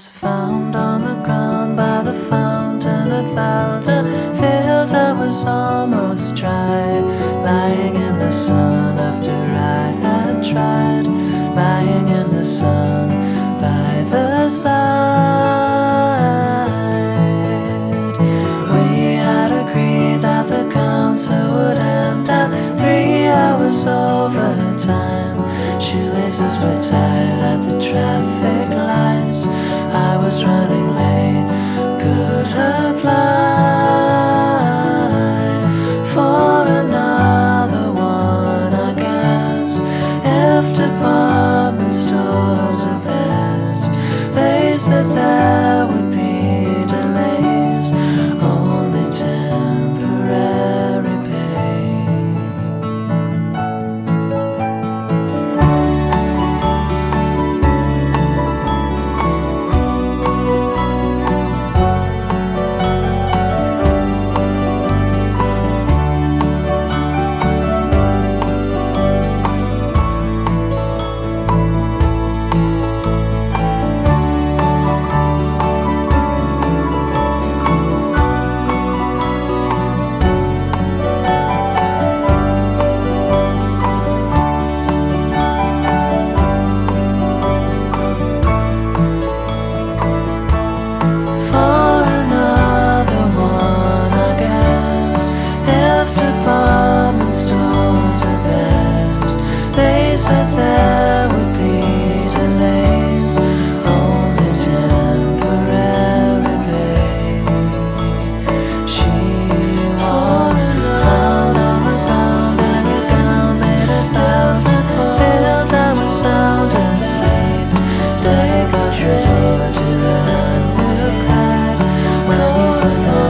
was found on the ground by the fountain at Valder Fields. I was almost dry, lying in the sun after I had tried, lying in the sun by the side. We had agreed that the concert would end at three hours overtime. Shoelaces were tied at the traffic lights. Running merciful.